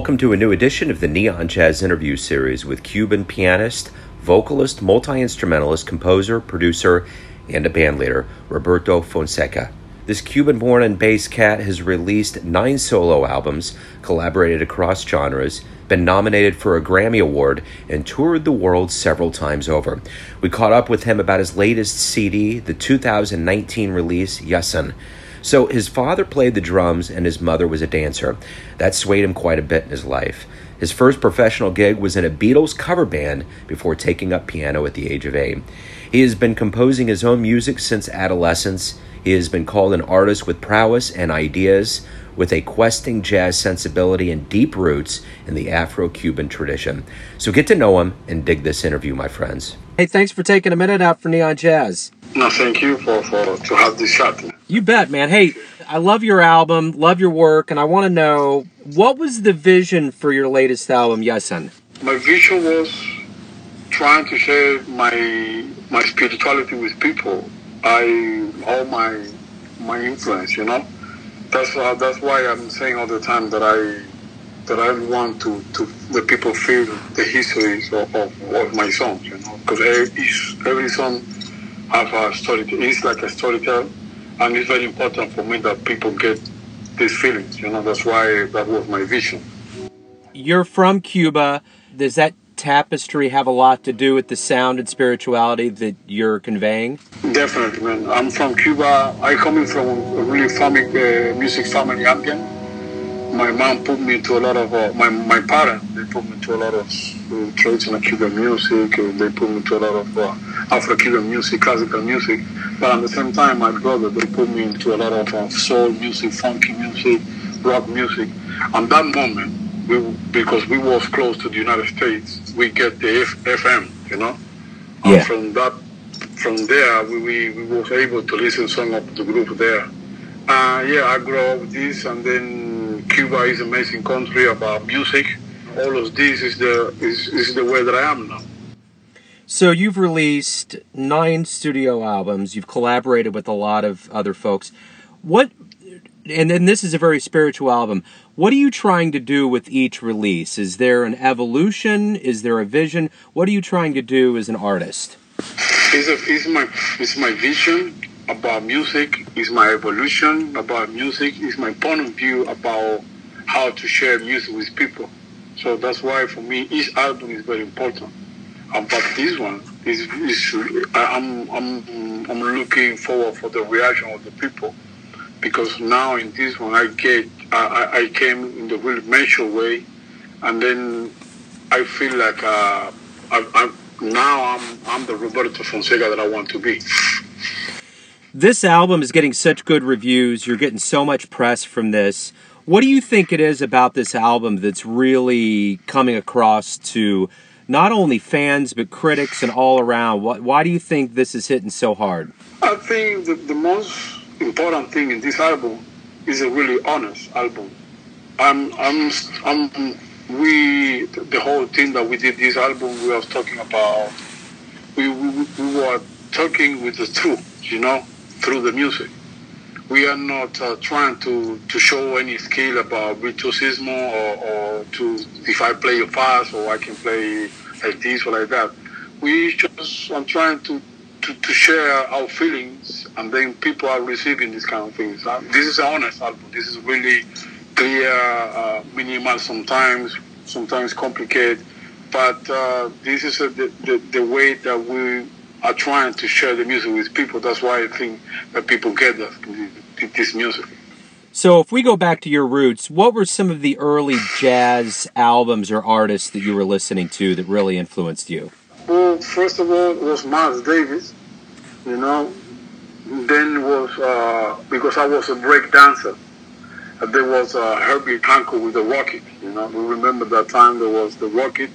Welcome to a new edition of the Neon Jazz interview series with Cuban pianist, vocalist, multi instrumentalist, composer, producer, and a bandleader, Roberto Fonseca. This Cuban born and based cat has released nine solo albums, collaborated across genres, been nominated for a Grammy Award, and toured the world several times over. We caught up with him about his latest CD, the 2019 release, Yesun. So his father played the drums and his mother was a dancer. That swayed him quite a bit in his life. His first professional gig was in a Beatles cover band before taking up piano at the age of eight. He has been composing his own music since adolescence. He has been called an artist with prowess and ideas, with a questing jazz sensibility and deep roots in the Afro Cuban tradition. So get to know him and dig this interview, my friends. Hey, thanks for taking a minute out for Neon Jazz. No, thank you for, for to have this chat. You bet, man. Hey, I love your album, love your work, and I want to know what was the vision for your latest album, Yesun? My vision was trying to share my my spirituality with people. I all my my influence, you know. That's uh, that's why I'm saying all the time that I that I want to to the people feel the histories of, of, of my songs, you know, because every, every song have a story. It's like a storyteller, and it's very important for me that people get these feelings. You know, that's why that was my vision. You're from Cuba. Does that tapestry have a lot to do with the sound and spirituality that you're conveying? Definitely, man. I'm from Cuba. I come from a really family, uh, music family Andean. My mom put me to a lot of, uh, my, my parents, they put me to a lot of uh, traditional Cuban music. they put me to a lot of uh, Afro-Cuban music, classical music. But at the same time, my brother, they put me into a lot of uh, soul music, funky music, rock music. And that moment, we, because we was close to the United States, we get the F- FM, you know. Yeah. And from that, from there, we, we, we was able to listen some of the group there. Uh, yeah, I grew up with this, and then Cuba is an amazing country about music. All of this is the is, is the way that I am now. So you've released nine studio albums. You've collaborated with a lot of other folks. What and then this is a very spiritual album. What are you trying to do with each release? Is there an evolution? Is there a vision? What are you trying to do as an artist? It's, a, it's my it's my vision about music. It's my evolution about music. It's my point of view about how to share music with people. So that's why for me each album is very important. But this one is, is I'm I'm I'm looking forward for the reaction of the people because now in this one I get I, I came in the really mature way, and then I feel like uh, I, I, now I'm I'm the Roberto Fonseca that I want to be. This album is getting such good reviews. You're getting so much press from this. What do you think it is about this album that's really coming across to not only fans but critics and all around? Why do you think this is hitting so hard? I think the, the most important thing in this album is a really honest album. I'm, I'm, I'm, we, the whole thing that we did this album, we was talking about, we, we, we were talking with the truth, you know, through the music. We are not uh, trying to, to show any skill about virtuosismo or, or to, if I play a fast or I can play like this or like that. We just, I'm trying to to, to share our feelings, and then people are receiving these kind of things. Uh, this is an honest album. This is really clear, uh, minimal sometimes, sometimes complicated, but uh, this is a, the, the, the way that we are trying to share the music with people. That's why I think that people get this music. So, if we go back to your roots, what were some of the early jazz albums or artists that you were listening to that really influenced you? Well, first of all, it was Miles Davis, you know. Then was uh, because I was a break dancer. There was uh, Herbie Hancock with the Rockit. You know, we remember that time there was the Rockit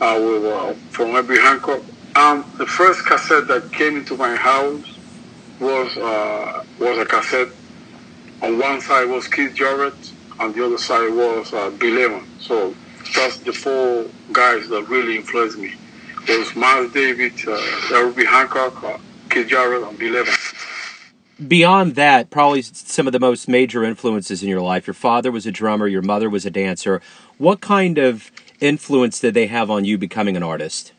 uh, with, uh, from Herbie Hancock. Um, the first cassette that came into my house was uh, was a cassette. On one side was Keith Jarrett, on the other side was uh, Bill Evans. So that's the four guys that really influenced me was Miles Davis, uh, Herbie Hancock, uh, Keith Jarrett, and Bill Evans. beyond that, probably some of the most major influences in your life. Your father was a drummer, your mother was a dancer. What kind of influence did they have on you becoming an artist?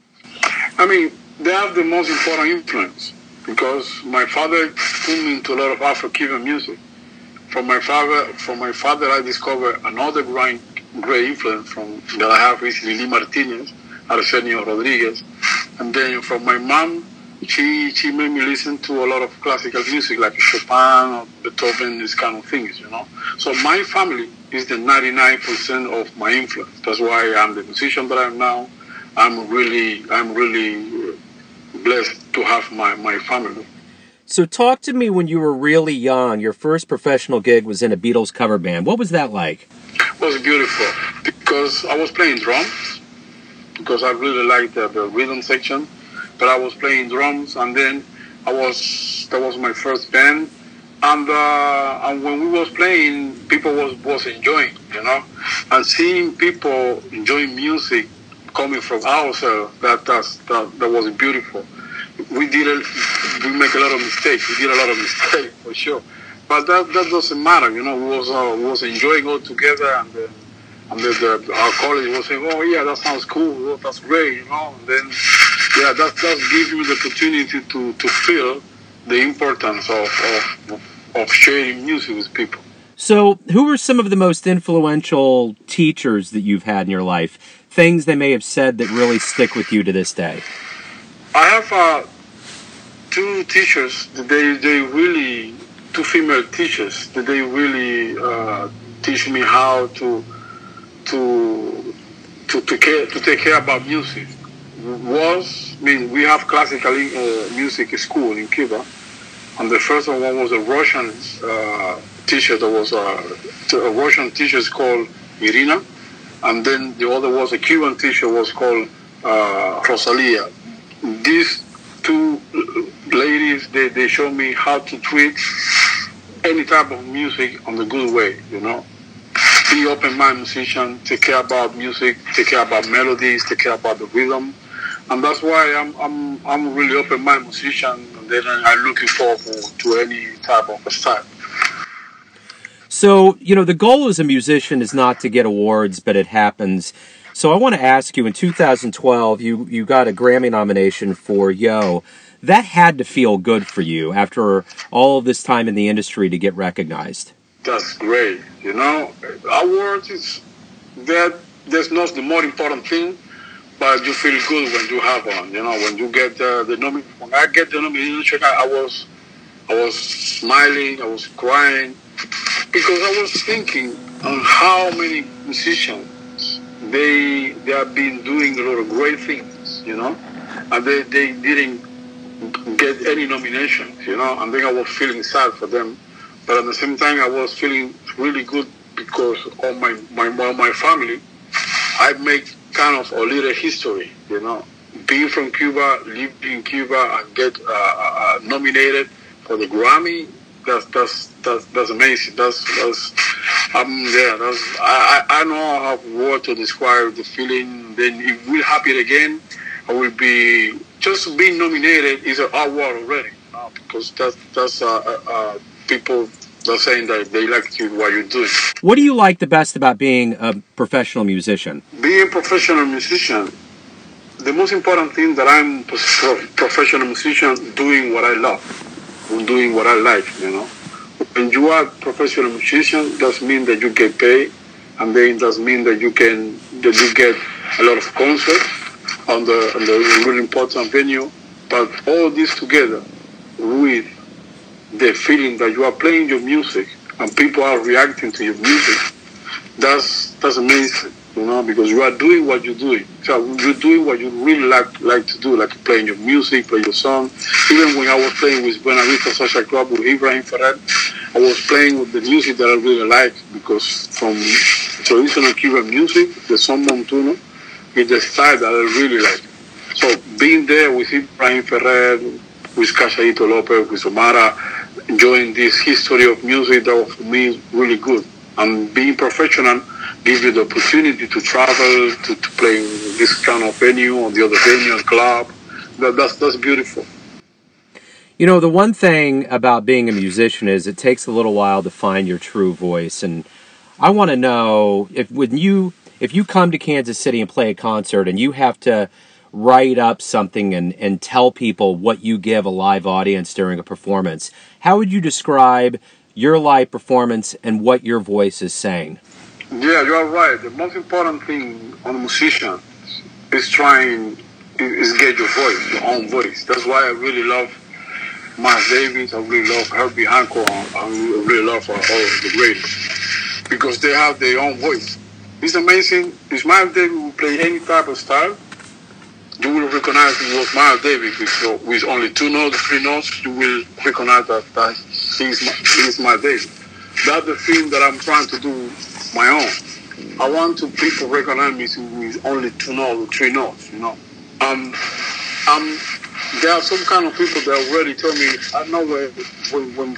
I mean, they have the most important influence because my father put me into a lot of Afro-Cuban music. From my father, from my father, I discovered another great, great influence from that I have is Lili Martinez, Arsenio Rodriguez, and then from my mom, she she made me listen to a lot of classical music like Chopin or Beethoven, these kind of things, you know. So my family is the 99% of my influence. That's why I'm the musician that I'm now. I'm really I'm really blessed to have my, my family. So talk to me when you were really young. Your first professional gig was in a Beatles cover band. What was that like? It was beautiful because I was playing drums because I really liked the, the rhythm section but I was playing drums, and then I was that was my first band, and uh, and when we was playing, people was was enjoying, you know, and seeing people enjoying music coming from ourselves, that that's, that that was beautiful. We did a, we make a lot of mistakes. We did a lot of mistakes for sure, but that that doesn't matter, you know. We was uh, we was enjoying all together, and. Uh, and the, the, our colleague was saying, "Oh yeah, that sounds cool. Oh, that's great," you know. And then yeah, that that gives you the opportunity to, to feel the importance of, of, of sharing music with people. So, who were some of the most influential teachers that you've had in your life? Things they may have said that really stick with you to this day. I have uh, two teachers. They they really two female teachers. They really uh, teach me how to to to to care to take care about music was, I mean, we have classical uh, music school in Cuba, and the first one was a Russian uh, teacher that was a, a Russian teacher called Irina, and then the other was a Cuban teacher was called uh, Rosalia. These two ladies, they, they showed me how to treat any type of music on the good way, you know. Be open-minded musician, take care about music, take care about melodies, take care about the rhythm, and that's why I'm I'm I'm really open minded musician, and then I'm looking forward to any type of style. So you know, the goal as a musician is not to get awards, but it happens. So I want to ask you: in 2012, you you got a Grammy nomination for Yo. That had to feel good for you after all this time in the industry to get recognized. That's great. You know, awards is that that's not the more important thing but you feel good when you have one. You know, when you get uh, the nomination. When I get the nomination, I, I was, I was smiling, I was crying, because I was thinking on how many musicians they they have been doing a lot of great things. You know, and they they didn't get any nominations. You know, and then I was feeling sad for them, but at the same time I was feeling really good because of my my my family. I make kind of a little history, you know. Being from Cuba, living in Cuba, and get uh, uh, uh, nominated for the Grammy, that's that's that's, that's amazing. That's that's I'm there. That's I know I have word to describe the feeling. Then if we happen again, I will be just being nominated is an award already, you know, because that's that's uh, uh, uh people they're saying that they like you what you're doing. What do you like the best about being a professional musician? Being a professional musician, the most important thing that I'm a professional musician doing what I love, doing what I like, you know. When you are a professional musician, does mean that you get paid, and then does mean that you can that you get a lot of concerts on the on the really important venue. But all this together with the feeling that you are playing your music and people are reacting to your music, that's that's amazing, you know, because you are doing what you're doing. So you're doing what you really like like to do, like playing your music, play your song. Even when I was playing with Buena Vista Social Club with Ibrahim Ferrer, I was playing with the music that I really like because from traditional Cuban music, the son montuno, is the style that I really like. So being there with Ibrahim Ferrer, with Cachaíto Lopez, with Omara, enjoying this history of music that for me really good. And being professional gives you the opportunity to travel, to, to play this kind of venue or the other venue, club. That, that's, that's beautiful. You know, the one thing about being a musician is it takes a little while to find your true voice. And I want to know if when you if you come to Kansas City and play a concert and you have to write up something and, and tell people what you give a live audience during a performance, how would you describe your live performance and what your voice is saying? Yeah, you're right. The most important thing on a musician is trying is get your voice, your own voice. That's why I really love Miles Davis. I really love Herbie Hancock. I really love all the greats because they have their own voice. It's amazing. If Miles Davis will play any type of style, you will recognize it was Miles Davis with, with only two notes, three notes. You will recognize that, that he's, he's Miles Davis. That's the thing that I'm trying to do my own. I want to people recognize me with only two notes, three notes. You know, um, um, there are some kind of people that already tell me I know where when when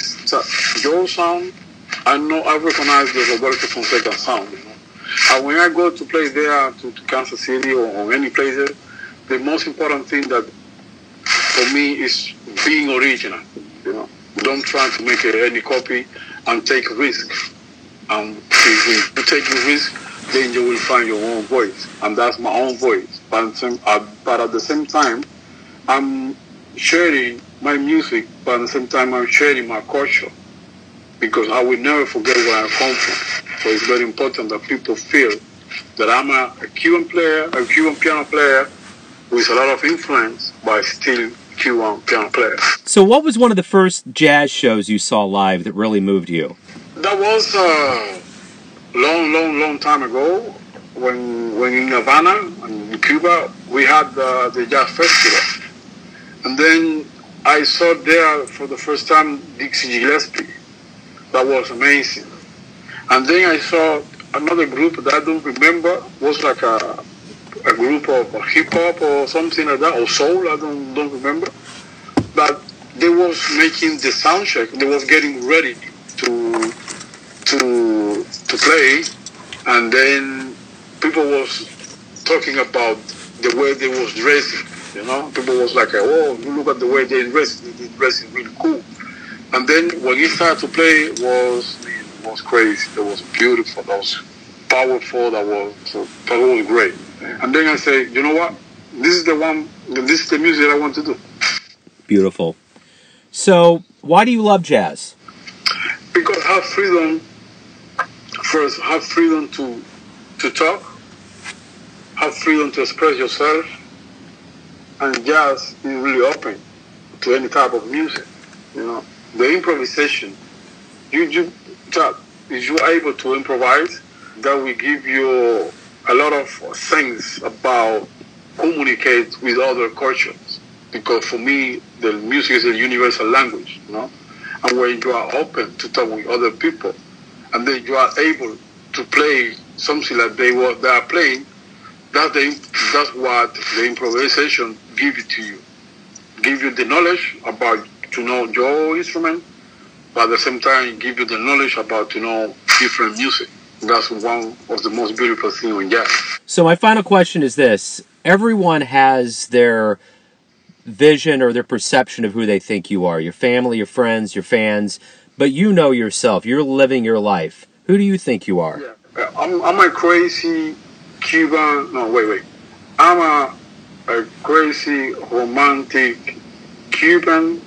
your sound, I know I recognize the Roberto Fonseca sound. And when I go to play there to, to Kansas City or, or any places the most important thing that for me is being original. You know, don't try to make any copy and take risk. And if you take the risk, then you will find your own voice, and that's my own voice. But, uh, but at the same time, I'm sharing my music, but at the same time, I'm sharing my culture because I will never forget where I come from. So it's very important that people feel that I'm a, a Cuban player, a Cuban piano player with a lot of influence, but still Cuban piano player. So, what was one of the first jazz shows you saw live that really moved you? That was a uh, long, long, long time ago when, when in Havana, in Cuba, we had the, the jazz festival. And then I saw there for the first time Dizzy Gillespie. That was amazing. And then I saw another group that I don't remember was like a a group of hip hop or something like that, or soul, I don't, don't remember. But they was making the sound check, they was getting ready to to to play, and then people was talking about the way they was dressing. You know, people was like, "Oh, you look at the way they dress. They dressing really cool." And then when he started to play, was was crazy. That was beautiful. That was powerful. That was that was great. And then I say, you know what? This is the one. This is the music I want to do. Beautiful. So, why do you love jazz? Because have freedom. First, have freedom to to talk. Have freedom to express yourself. And jazz is really open to any type of music. You know, the improvisation. You you that if you are able to improvise, that will give you a lot of things about communicate with other cultures because for me the music is a universal language you know and when you are open to talk with other people and then you are able to play something that they were they are playing that's the that's what the improvisation give to you give you the knowledge about to know your instrument but at the same time give you the knowledge about to know different music that's one of the most beautiful things on jazz. So my final question is this: Everyone has their vision or their perception of who they think you are. Your family, your friends, your fans, but you know yourself. You're living your life. Who do you think you are? Yeah. Uh, I'm, I'm a crazy Cuban. No, wait, wait. I'm a, a crazy romantic Cuban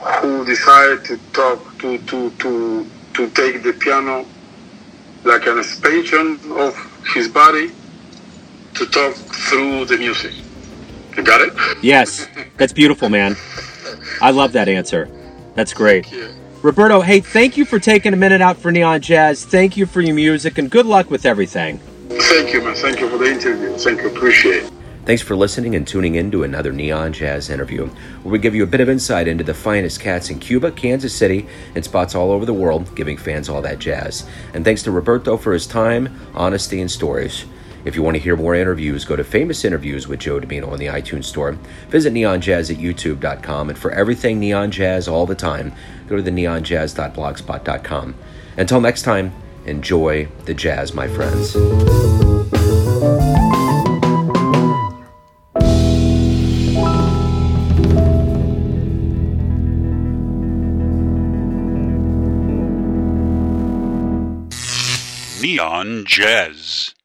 who decided to talk to to to to take the piano like an expansion of his body to talk through the music. You got it? Yes. That's beautiful, man. I love that answer. That's great. Roberto, hey, thank you for taking a minute out for Neon Jazz. Thank you for your music and good luck with everything. Thank you, man. Thank you for the interview. Thank you. Appreciate it. Thanks for listening and tuning in to another Neon Jazz interview, where we give you a bit of insight into the finest cats in Cuba, Kansas City, and spots all over the world, giving fans all that jazz. And thanks to Roberto for his time, honesty, and stories. If you want to hear more interviews, go to Famous Interviews with Joe Dimino on the iTunes Store. Visit neonjazz at youtube.com. And for everything Neon Jazz all the time, go to the neonjazz.blogspot.com. Until next time, enjoy the jazz, my friends. Neon Jazz.